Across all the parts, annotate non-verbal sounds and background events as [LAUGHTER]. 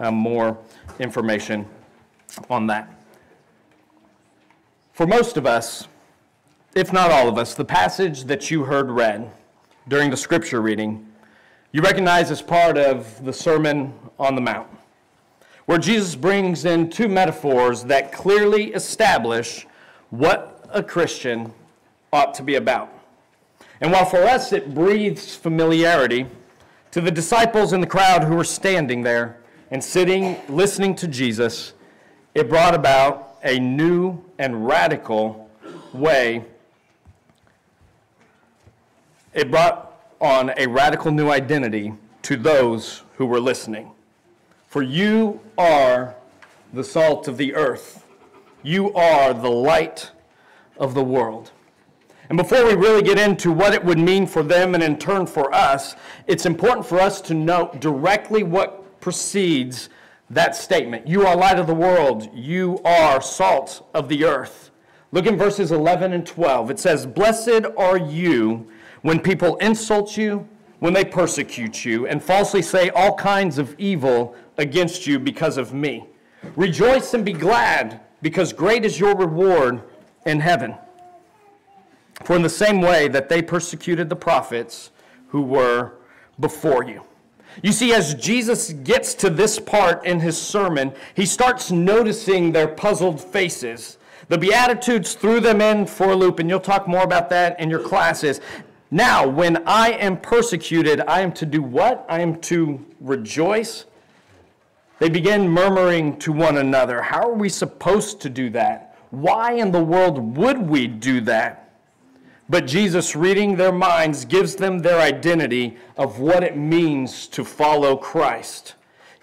uh, more information on that. For most of us, if not all of us, the passage that you heard read during the scripture reading, you recognize as part of the Sermon on the Mount, where Jesus brings in two metaphors that clearly establish what a Christian ought to be about. And while for us it breathes familiarity, to the disciples in the crowd who were standing there and sitting, listening to Jesus, it brought about a new and radical way. It brought on a radical new identity to those who were listening. For you are the salt of the earth, you are the light of the world. And before we really get into what it would mean for them and in turn for us, it's important for us to note directly what precedes that statement. You are light of the world, you are salt of the earth. Look in verses 11 and 12. It says, Blessed are you when people insult you, when they persecute you, and falsely say all kinds of evil against you because of me. Rejoice and be glad, because great is your reward in heaven. For in the same way that they persecuted the prophets who were before you. You see, as Jesus gets to this part in his sermon, he starts noticing their puzzled faces. The Beatitudes threw them in for a loop, and you'll talk more about that in your classes. Now, when I am persecuted, I am to do what? I am to rejoice. They begin murmuring to one another. How are we supposed to do that? Why in the world would we do that? But Jesus, reading their minds, gives them their identity of what it means to follow Christ.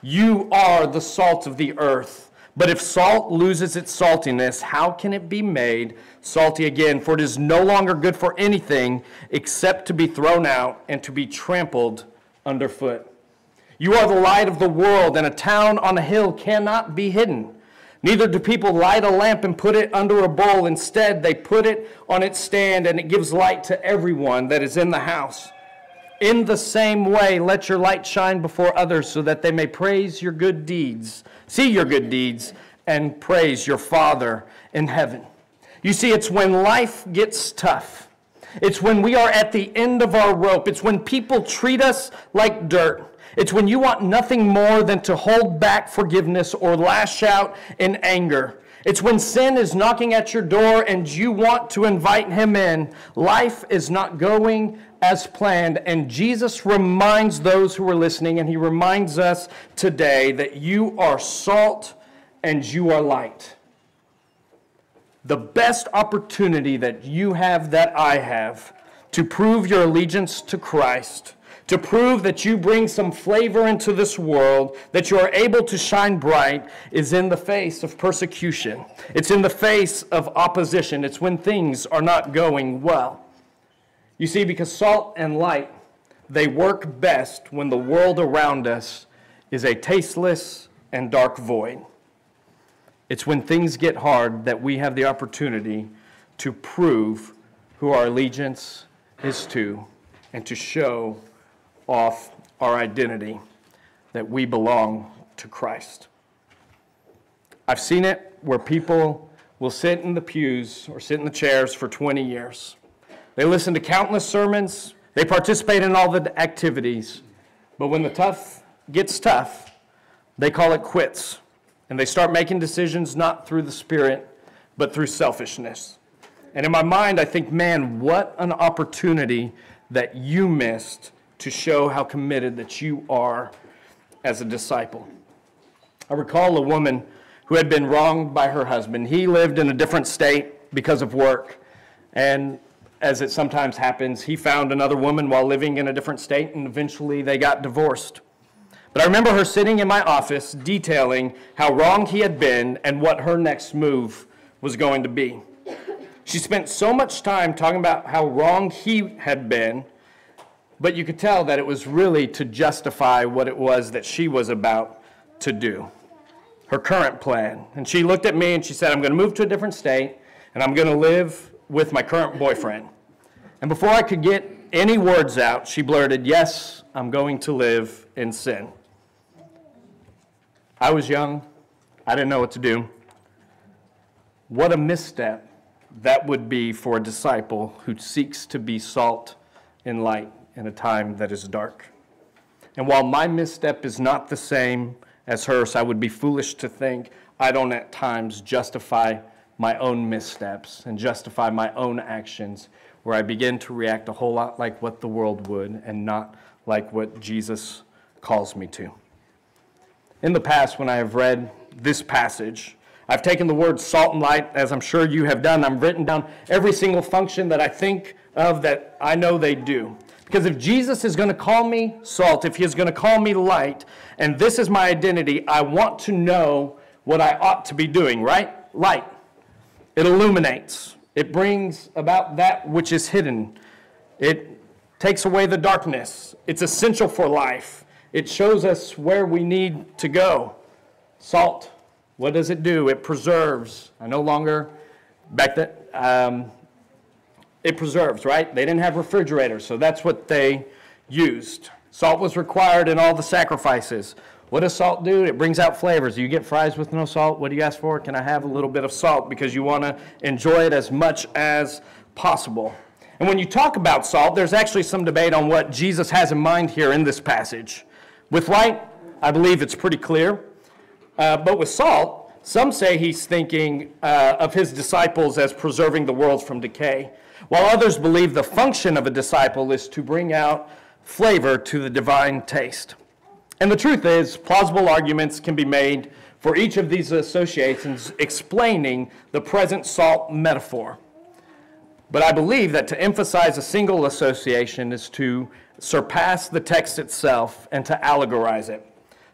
You are the salt of the earth. But if salt loses its saltiness, how can it be made salty again? For it is no longer good for anything except to be thrown out and to be trampled underfoot. You are the light of the world, and a town on a hill cannot be hidden. Neither do people light a lamp and put it under a bowl. Instead, they put it on its stand, and it gives light to everyone that is in the house. In the same way, let your light shine before others so that they may praise your good deeds, see your good deeds, and praise your Father in heaven. You see, it's when life gets tough. It's when we are at the end of our rope. It's when people treat us like dirt. It's when you want nothing more than to hold back forgiveness or lash out in anger. It's when sin is knocking at your door and you want to invite him in. Life is not going as planned. And Jesus reminds those who are listening, and he reminds us today that you are salt and you are light. The best opportunity that you have, that I have, to prove your allegiance to Christ to prove that you bring some flavor into this world, that you are able to shine bright, is in the face of persecution. It's in the face of opposition. It's when things are not going well. You see, because salt and light, they work best when the world around us is a tasteless and dark void. It's when things get hard that we have the opportunity to prove who our allegiance is to and to show off our identity that we belong to Christ. I've seen it where people will sit in the pews or sit in the chairs for 20 years. They listen to countless sermons, they participate in all the activities, but when the tough gets tough, they call it quits and they start making decisions not through the Spirit, but through selfishness. And in my mind, I think, man, what an opportunity that you missed to show how committed that you are as a disciple. I recall a woman who had been wronged by her husband. He lived in a different state because of work, and as it sometimes happens, he found another woman while living in a different state, and eventually they got divorced. But I remember her sitting in my office detailing how wrong he had been and what her next move was going to be. She spent so much time talking about how wrong he had been but you could tell that it was really to justify what it was that she was about to do, her current plan. And she looked at me and she said, I'm going to move to a different state and I'm going to live with my current boyfriend. And before I could get any words out, she blurted, Yes, I'm going to live in sin. I was young, I didn't know what to do. What a misstep that would be for a disciple who seeks to be salt and light in a time that is dark. And while my misstep is not the same as hers, I would be foolish to think I don't at times justify my own missteps and justify my own actions, where I begin to react a whole lot like what the world would and not like what Jesus calls me to. In the past, when I have read this passage, I've taken the word salt and light, as I'm sure you have done. I've written down every single function that I think of that I know they do. Because if Jesus is going to call me salt, if he is going to call me light, and this is my identity, I want to know what I ought to be doing, right? Light. It illuminates, it brings about that which is hidden, it takes away the darkness. It's essential for life, it shows us where we need to go. Salt, what does it do? It preserves. I no longer, back then, um, it preserves, right? They didn't have refrigerators, so that's what they used. Salt was required in all the sacrifices. What does salt do? It brings out flavors. You get fries with no salt. What do you ask for? Can I have a little bit of salt? Because you want to enjoy it as much as possible. And when you talk about salt, there's actually some debate on what Jesus has in mind here in this passage. With light, I believe it's pretty clear. Uh, but with salt, some say he's thinking uh, of his disciples as preserving the world from decay while others believe the function of a disciple is to bring out flavor to the divine taste. And the truth is, plausible arguments can be made for each of these associations explaining the present salt metaphor. But I believe that to emphasize a single association is to surpass the text itself and to allegorize it.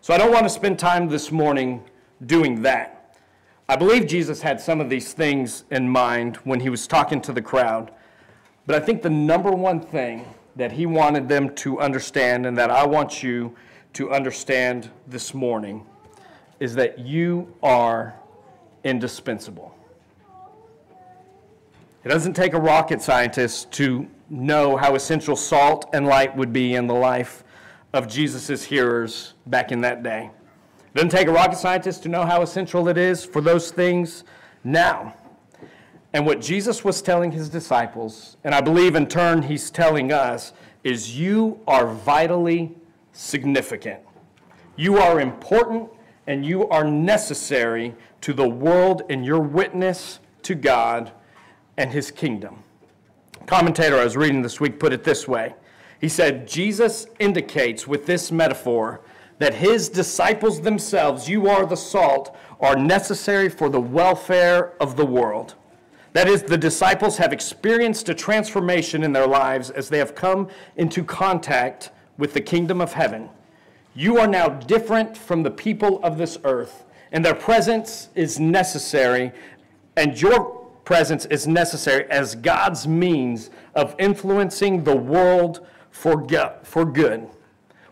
So I don't want to spend time this morning doing that. I believe Jesus had some of these things in mind when he was talking to the crowd. But I think the number one thing that he wanted them to understand, and that I want you to understand this morning, is that you are indispensable. It doesn't take a rocket scientist to know how essential salt and light would be in the life of Jesus' hearers back in that day. Doesn't take a rocket scientist to know how essential it is for those things now. And what Jesus was telling his disciples, and I believe in turn he's telling us, is you are vitally significant. You are important and you are necessary to the world in your witness to God and his kingdom. commentator I was reading this week put it this way. He said, Jesus indicates with this metaphor that his disciples themselves, you are the salt, are necessary for the welfare of the world. That is, the disciples have experienced a transformation in their lives as they have come into contact with the kingdom of heaven. You are now different from the people of this earth, and their presence is necessary, and your presence is necessary as God's means of influencing the world for good.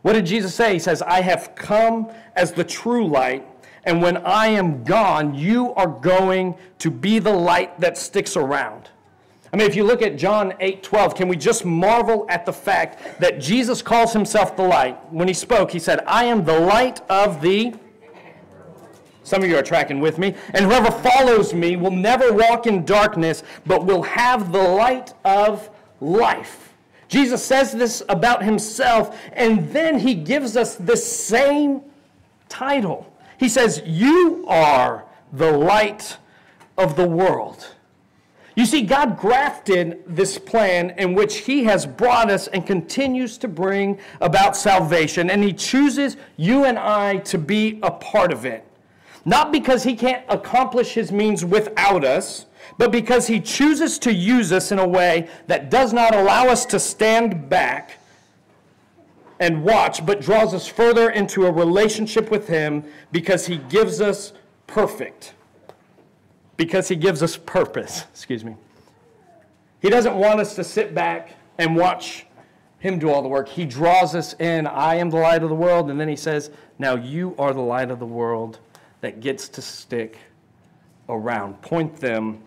What did Jesus say? He says, I have come as the true light and when I am gone, you are going to be the light that sticks around. I mean, if you look at John 8 12, can we just marvel at the fact that Jesus calls himself the light? When he spoke, he said, I am the light of the. Some of you are tracking with me. And whoever follows me will never walk in darkness, but will have the light of life. Jesus says this about himself, and then he gives us the same title. He says, You are the light of the world. You see, God grafted this plan in which He has brought us and continues to bring about salvation, and He chooses you and I to be a part of it. Not because He can't accomplish His means without us, but because He chooses to use us in a way that does not allow us to stand back and watch, but draws us further into a relationship with Him because He gives us perfect. Because He gives us purpose. Excuse me. He doesn't want us to sit back and watch Him do all the work. He draws us in. I am the light of the world. And then He says, Now you are the light of the world that gets to stick around. Point them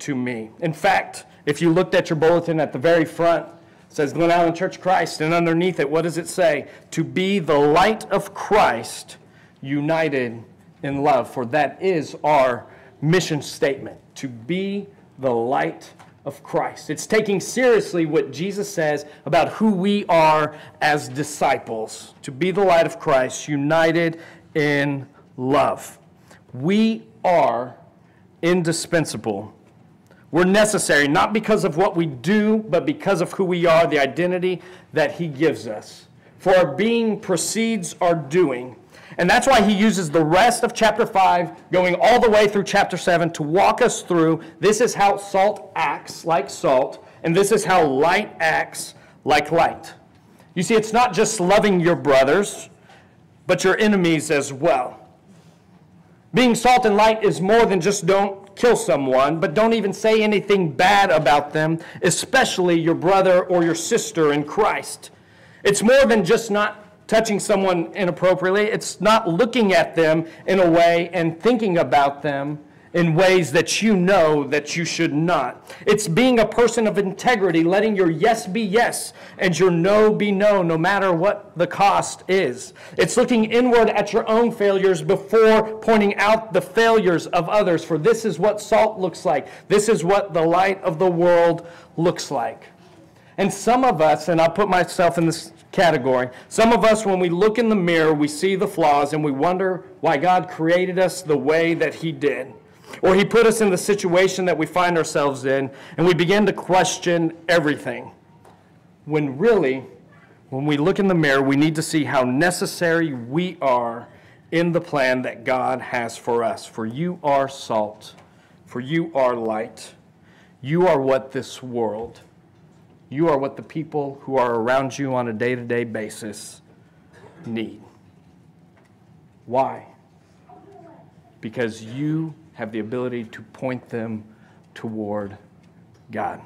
to me. In fact, if you looked at your bulletin at the very front, it says Glen Allen Church Christ, and underneath it, what does it say? To be the light of Christ united in love, for that is our mission statement to be the light of Christ. It's taking seriously what Jesus says about who we are as disciples to be the light of Christ, united in love. We are indispensable. We're necessary, not because of what we do, but because of who we are, the identity that He gives us. For our being precedes our doing. And that's why he uses the rest of chapter 5, going all the way through chapter 7, to walk us through this is how salt acts like salt, and this is how light acts like light. You see, it's not just loving your brothers, but your enemies as well. Being salt and light is more than just don't kill someone, but don't even say anything bad about them, especially your brother or your sister in Christ. It's more than just not touching someone inappropriately. It's not looking at them in a way and thinking about them in ways that you know that you should not. It's being a person of integrity, letting your yes be yes and your no be no, no matter what the cost is. It's looking inward at your own failures before pointing out the failures of others, for this is what salt looks like. This is what the light of the world looks like. And some of us, and I'll put myself in this category. Some of us, when we look in the mirror, we see the flaws and we wonder why God created us the way that He did. Or He put us in the situation that we find ourselves in, and we begin to question everything. When really, when we look in the mirror, we need to see how necessary we are in the plan that God has for us. For you are salt, for you are light, you are what this world you are what the people who are around you on a day to day basis need. Why? Because you have the ability to point them toward God.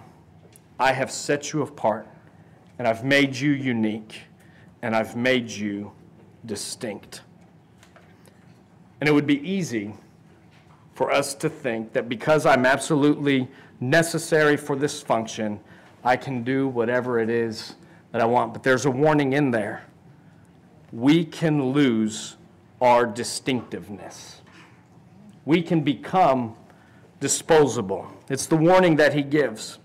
I have set you apart, and I've made you unique, and I've made you distinct. And it would be easy for us to think that because I'm absolutely necessary for this function, I can do whatever it is that I want. But there's a warning in there. We can lose our distinctiveness. We can become disposable. It's the warning that he gives.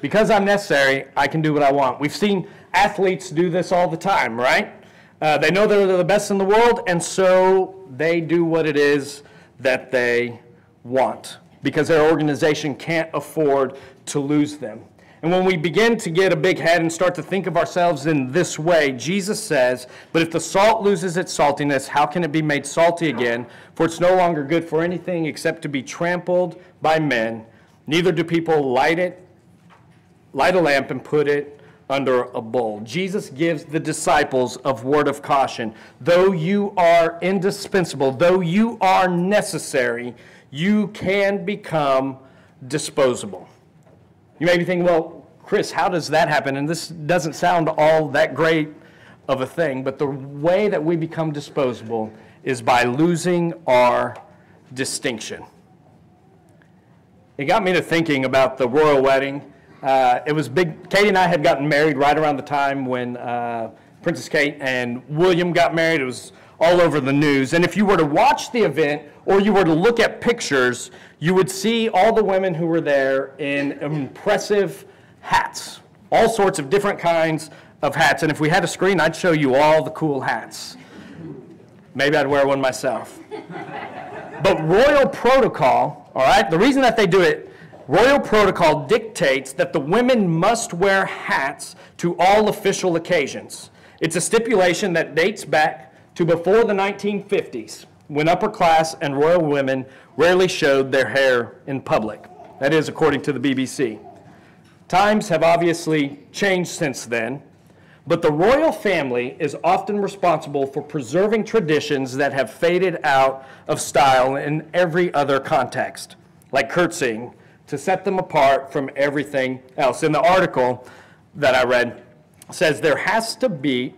Because I'm necessary, I can do what I want. We've seen athletes do this all the time, right? Uh, they know they're the best in the world, and so they do what it is that they want because their organization can't afford to lose them. And when we begin to get a big head and start to think of ourselves in this way, Jesus says, But if the salt loses its saltiness, how can it be made salty again? For it's no longer good for anything except to be trampled by men. Neither do people light it, light a lamp and put it under a bowl. Jesus gives the disciples a word of caution. Though you are indispensable, though you are necessary, you can become disposable. You may be thinking, well, Chris, how does that happen? And this doesn't sound all that great of a thing, but the way that we become disposable is by losing our distinction. It got me to thinking about the royal wedding. Uh, it was big. Katie and I had gotten married right around the time when uh, Princess Kate and William got married. It was all over the news. And if you were to watch the event or you were to look at pictures, you would see all the women who were there in impressive hats, all sorts of different kinds of hats. And if we had a screen, I'd show you all the cool hats. Maybe I'd wear one myself. but royal protocol, all right, the reason that they do it, royal protocol dictates that the women must wear hats to all official occasions. It's a stipulation that dates back to before the 1950s when upper class and royal women rarely showed their hair in public. That is, according to the BBC. Times have obviously changed since then, but the royal family is often responsible for preserving traditions that have faded out of style in every other context, like curtsying, to set them apart from everything else. In the article that I read, says there has to be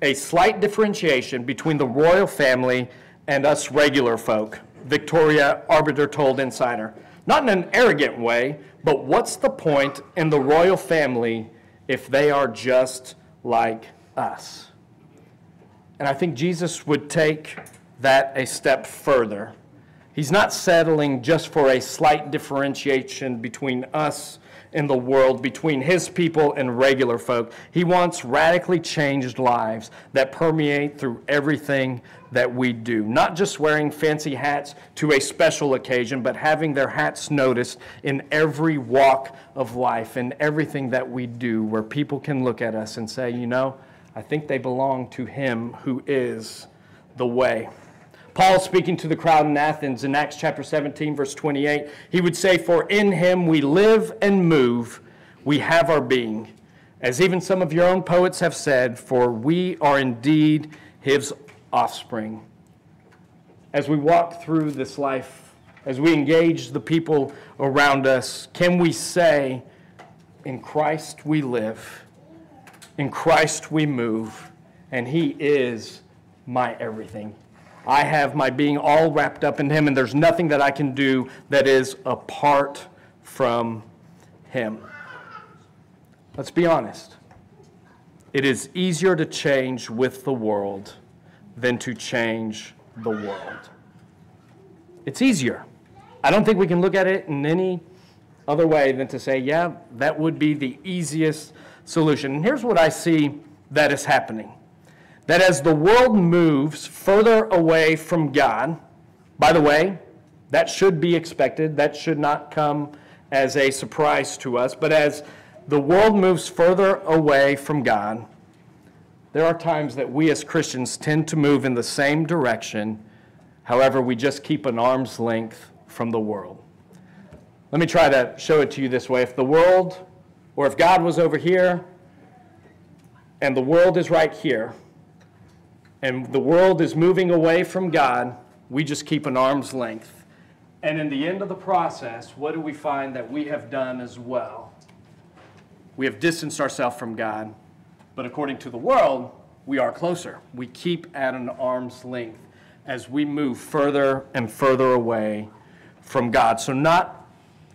a slight differentiation between the royal family and us regular folk, Victoria Arbiter told Insider. Not in an arrogant way, but what's the point in the royal family if they are just like us? And I think Jesus would take that a step further. He's not settling just for a slight differentiation between us and the world, between his people and regular folk. He wants radically changed lives that permeate through everything that we do. Not just wearing fancy hats to a special occasion, but having their hats noticed in every walk of life and everything that we do, where people can look at us and say, you know, I think they belong to him who is the way. Paul speaking to the crowd in Athens in Acts chapter 17, verse 28, he would say, For in him we live and move, we have our being. As even some of your own poets have said, for we are indeed his offspring. As we walk through this life, as we engage the people around us, can we say, In Christ we live, in Christ we move, and He is my everything? I have my being all wrapped up in Him, and there's nothing that I can do that is apart from Him. Let's be honest. It is easier to change with the world than to change the world. It's easier. I don't think we can look at it in any other way than to say, yeah, that would be the easiest solution. And here's what I see that is happening that as the world moves further away from God, by the way, that should be expected, that should not come as a surprise to us, but as the world moves further away from God, there are times that we as Christians tend to move in the same direction, however, we just keep an arm's length from the world. Let me try to show it to you this way. If the world, or if God was over here, and the world is right here, and the world is moving away from God, we just keep an arm's length. And in the end of the process, what do we find that we have done as well? We have distanced ourselves from God but according to the world, we are closer. We keep at an arm's length as we move further and further away from God. So, not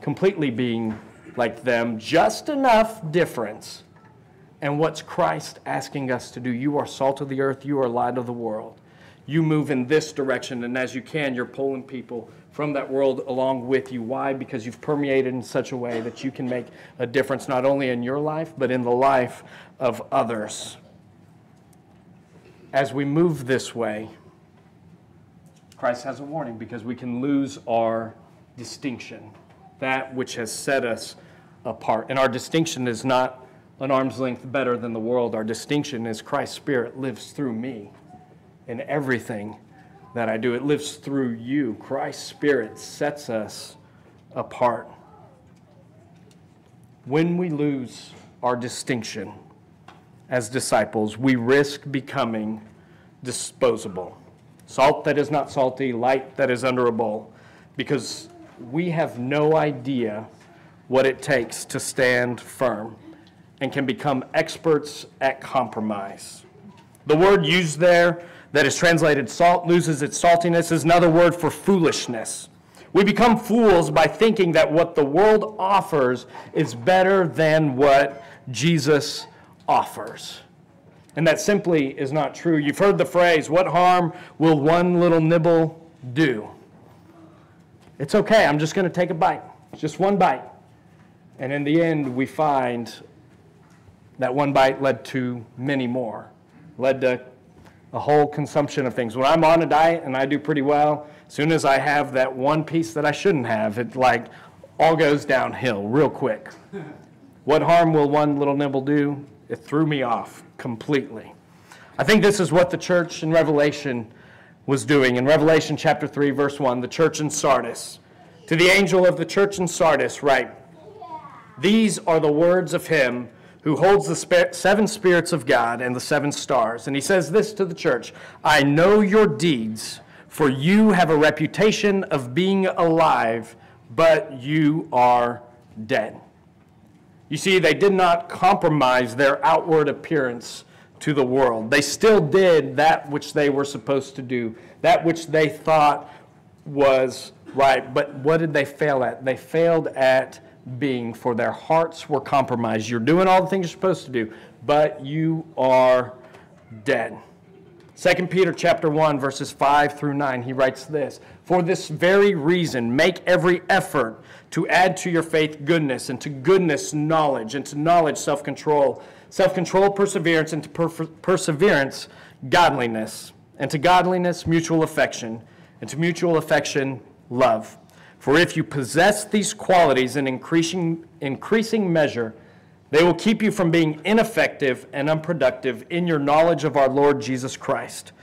completely being like them, just enough difference. And what's Christ asking us to do? You are salt of the earth, you are light of the world. You move in this direction, and as you can, you're pulling people from that world along with you. Why? Because you've permeated in such a way that you can make a difference not only in your life, but in the life of others. As we move this way, Christ has a warning because we can lose our distinction, that which has set us apart. And our distinction is not an arm's length better than the world. Our distinction is Christ's Spirit lives through me in everything that I do. It lives through you. Christ's Spirit sets us apart. When we lose our distinction as disciples, we risk becoming disposable. Salt that is not salty, light that is under a bowl, because we have no idea what it takes to stand firm and can become experts at compromise. The word used there that is translated salt loses its saltiness is another word for foolishness. We become fools by thinking that what the world offers is better than what Jesus offers. And that simply is not true. You've heard the phrase, What harm will one little nibble do? It's okay, I'm just going to take a bite, just one bite. And in the end, we find that one bite led to many more, led to a whole consumption of things. When I'm on a diet and I do pretty well, as soon as I have that one piece that I shouldn't have, it like all goes downhill real quick. [LAUGHS] what harm will one little nibble do? It threw me off completely. I think this is what the church in Revelation was doing. In Revelation chapter 3, verse 1, the church in Sardis. To the angel of the church in Sardis, write, These are the words of him who holds the seven spirits of God and the seven stars. And he says this to the church I know your deeds, for you have a reputation of being alive, but you are dead. You see, they did not compromise their outward appearance to the world. They still did that which they were supposed to do, that which they thought was right. But what did they fail at? They failed at being, for their hearts were compromised. You're doing all the things you're supposed to do, but you are dead. 2 Peter chapter 1 verses 5 through 9 he writes this For this very reason make every effort to add to your faith goodness and to goodness knowledge and to knowledge self-control self-control perseverance and to per- perseverance godliness and to godliness mutual affection and to mutual affection love for if you possess these qualities in increasing increasing measure they will keep you from being ineffective and unproductive in your knowledge of our Lord Jesus Christ.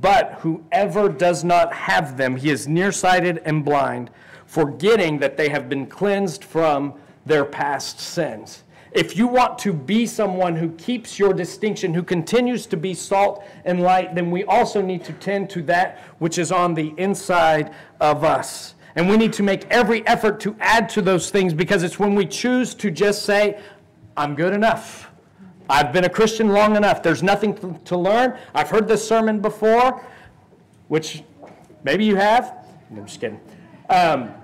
But whoever does not have them, he is nearsighted and blind, forgetting that they have been cleansed from their past sins. If you want to be someone who keeps your distinction, who continues to be salt and light, then we also need to tend to that which is on the inside of us. And we need to make every effort to add to those things because it's when we choose to just say, I'm good enough. I've been a Christian long enough. There's nothing to learn. I've heard this sermon before, which maybe you have. I'm just kidding. Um,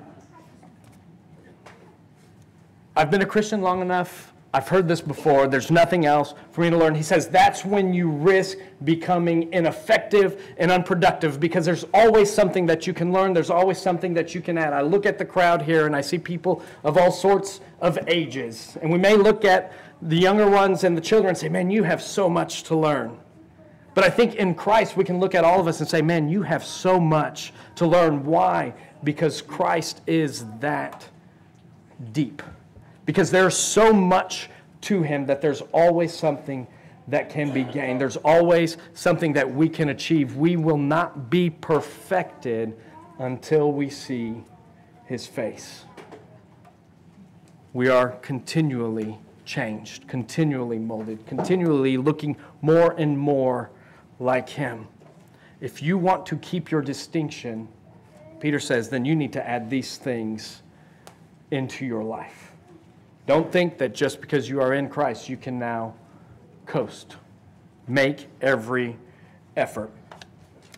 I've been a Christian long enough. I've heard this before. There's nothing else for me to learn. He says that's when you risk becoming ineffective and unproductive because there's always something that you can learn. There's always something that you can add. I look at the crowd here and I see people of all sorts of ages. And we may look at the younger ones and the children and say, man, you have so much to learn. But I think in Christ, we can look at all of us and say, man, you have so much to learn. Why? Because Christ is that deep because there's so much to him that there's always something that can be gained. There's always something that we can achieve. We will not be perfected until we see his face. We are continually changed, continually molded, continually looking more and more like him. If you want to keep your distinction, Peter says, then you need to add these things into your life. Don't think that just because you are in Christ, you can now coast. Make every effort.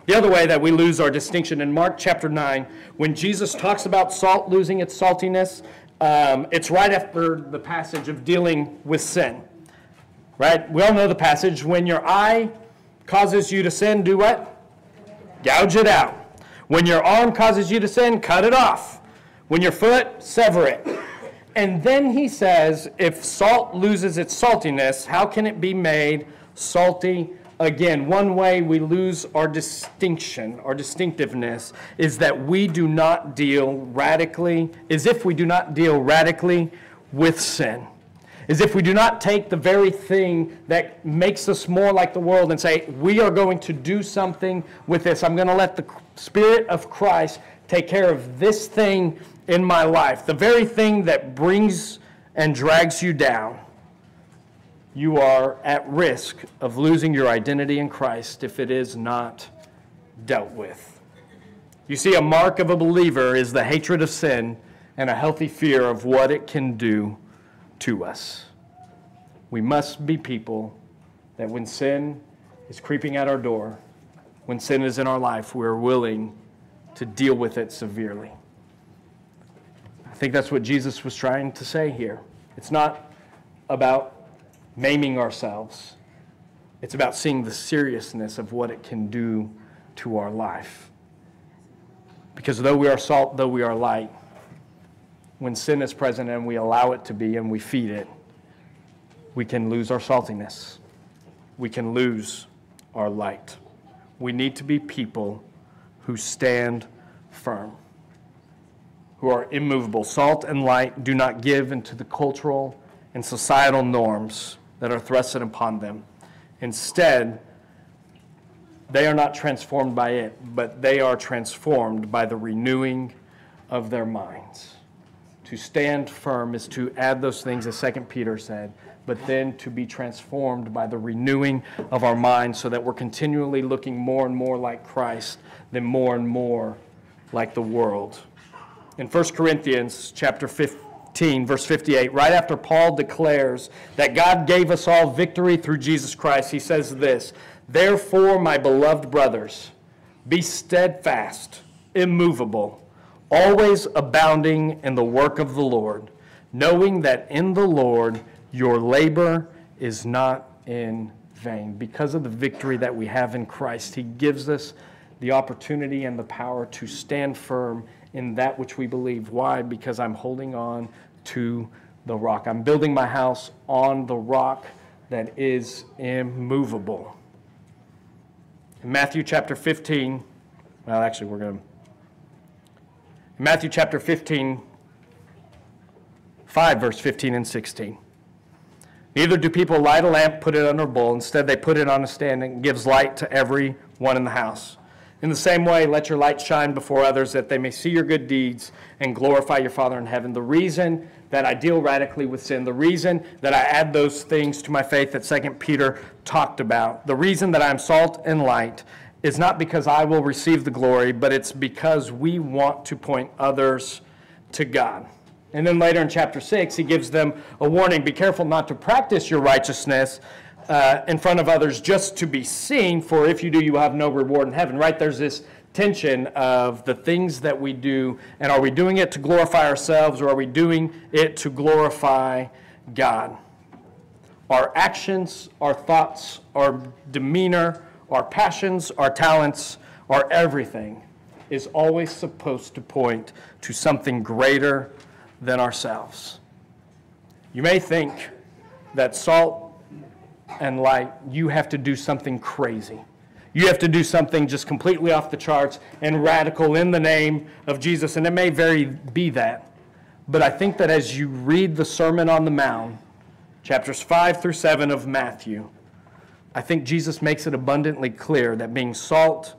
The other way that we lose our distinction in Mark chapter 9, when Jesus talks about salt losing its saltiness, um, it's right after the passage of dealing with sin. Right? We all know the passage. When your eye causes you to sin, do what? Gouge it out. When your arm causes you to sin, cut it off. When your foot, sever it. And then he says, if salt loses its saltiness, how can it be made salty again? One way we lose our distinction, our distinctiveness, is that we do not deal radically, is if we do not deal radically with sin. Is if we do not take the very thing that makes us more like the world and say, we are going to do something with this. I'm going to let the Spirit of Christ take care of this thing in my life, the very thing that brings and drags you down, you are at risk of losing your identity in Christ if it is not dealt with. You see, a mark of a believer is the hatred of sin and a healthy fear of what it can do to us. We must be people that when sin is creeping at our door, when sin is in our life, we're willing to deal with it severely. I think that's what Jesus was trying to say here. It's not about maiming ourselves, it's about seeing the seriousness of what it can do to our life. Because though we are salt, though we are light, when sin is present and we allow it to be and we feed it, we can lose our saltiness. We can lose our light. We need to be people who stand firm who are immovable. Salt and light do not give into the cultural and societal norms that are thrusted upon them. Instead, they are not transformed by it, but they are transformed by the renewing of their minds. To stand firm is to add those things, as 2 Peter said, but then to be transformed by the renewing of our minds so that we're continually looking more and more like Christ than more and more like the world in 1 Corinthians chapter 15, verse 58, right after Paul declares that God gave us all victory through Jesus Christ, he says this Therefore, my beloved brothers, be steadfast, immovable, always abounding in the work of the Lord, knowing that in the Lord your labor is not in vain. Because of the victory that we have in Christ, He gives us the opportunity and the power to stand firm in that which we believe. Why? Because I'm holding on to the rock. I'm building my house on the rock that is immovable. In Matthew chapter 15, well, actually, we're going to. Matthew chapter 15, 5, verse 15 and 16. Neither do people light a lamp, put it under a bowl. Instead, they put it on a stand and gives light to every one in the house. In the same way, let your light shine before others that they may see your good deeds and glorify your Father in heaven. The reason that I deal radically with sin, the reason that I add those things to my faith that 2 Peter talked about, the reason that I'm salt and light is not because I will receive the glory, but it's because we want to point others to God. And then later in chapter 6, he gives them a warning be careful not to practice your righteousness uh, in front of others just to be seen, for if you do, you have no reward in heaven, right? There's this tension of the things that we do, and are we doing it to glorify ourselves or are we doing it to glorify God? Our actions, our thoughts, our demeanor, our passions, our talents, our everything is always supposed to point to something greater than ourselves. You may think that salt and light, you have to do something crazy. You have to do something just completely off the charts and radical in the name of Jesus. And it may very be that. But I think that as you read the Sermon on the Mount, chapters 5 through 7 of Matthew, I think Jesus makes it abundantly clear that being salt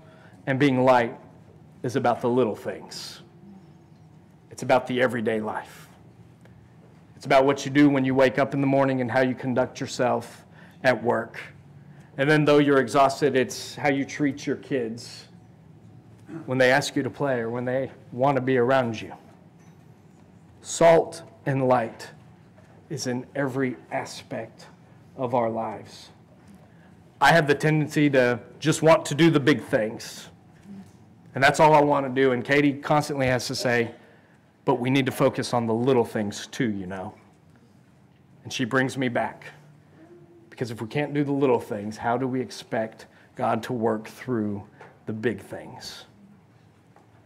and being light is about the little things. It's about the everyday life. It's about what you do when you wake up in the morning and how you conduct yourself at work. And then, though you're exhausted, it's how you treat your kids when they ask you to play or when they want to be around you. Salt and light is in every aspect of our lives. I have the tendency to just want to do the big things. And that's all I want to do. And Katie constantly has to say, but we need to focus on the little things too, you know. And she brings me back. Because if we can't do the little things, how do we expect God to work through the big things?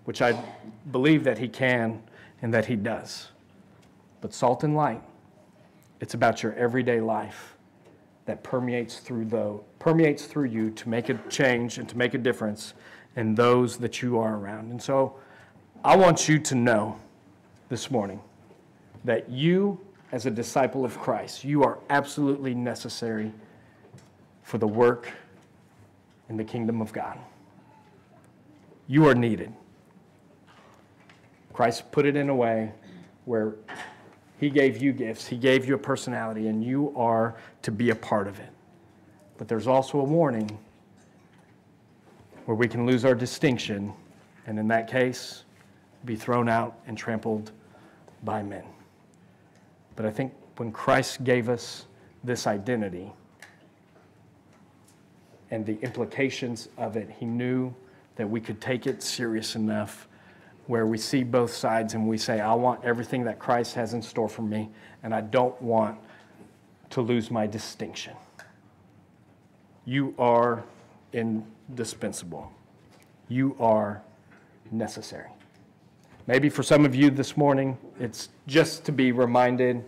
Which I believe that He can and that He does. But salt and light, it's about your everyday life that permeates through the permeates through you to make a change and to make a difference in those that you are around. And so I want you to know this morning that you as a disciple of Christ, you are absolutely necessary for the work in the kingdom of God. You are needed. Christ put it in a way where he gave you gifts, He gave you a personality, and you are to be a part of it. But there's also a warning where we can lose our distinction, and in that case, be thrown out and trampled by men. But I think when Christ gave us this identity and the implications of it, He knew that we could take it serious enough where we see both sides and we say, I want everything that Christ has in store for me, and I don't want to lose my distinction. You are indispensable. You are necessary. Maybe for some of you this morning, it's just to be reminded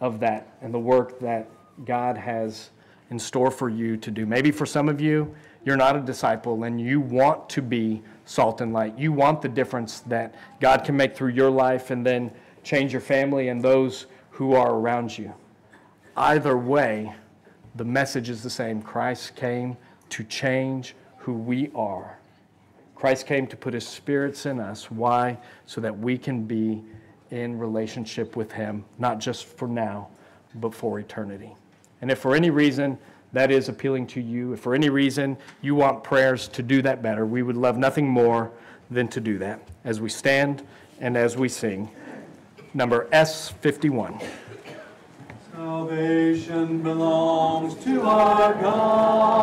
of that and the work that God has in store for you to do. Maybe for some of you, you're not a disciple and you want to be salt and light. You want the difference that God can make through your life and then change your family and those who are around you. Either way, the message is the same. Christ came to change who we are. Christ came to put his spirits in us. Why? So that we can be in relationship with him, not just for now, but for eternity. And if for any reason that is appealing to you, if for any reason you want prayers to do that better, we would love nothing more than to do that as we stand and as we sing. Number S51. Salvation belongs to our God.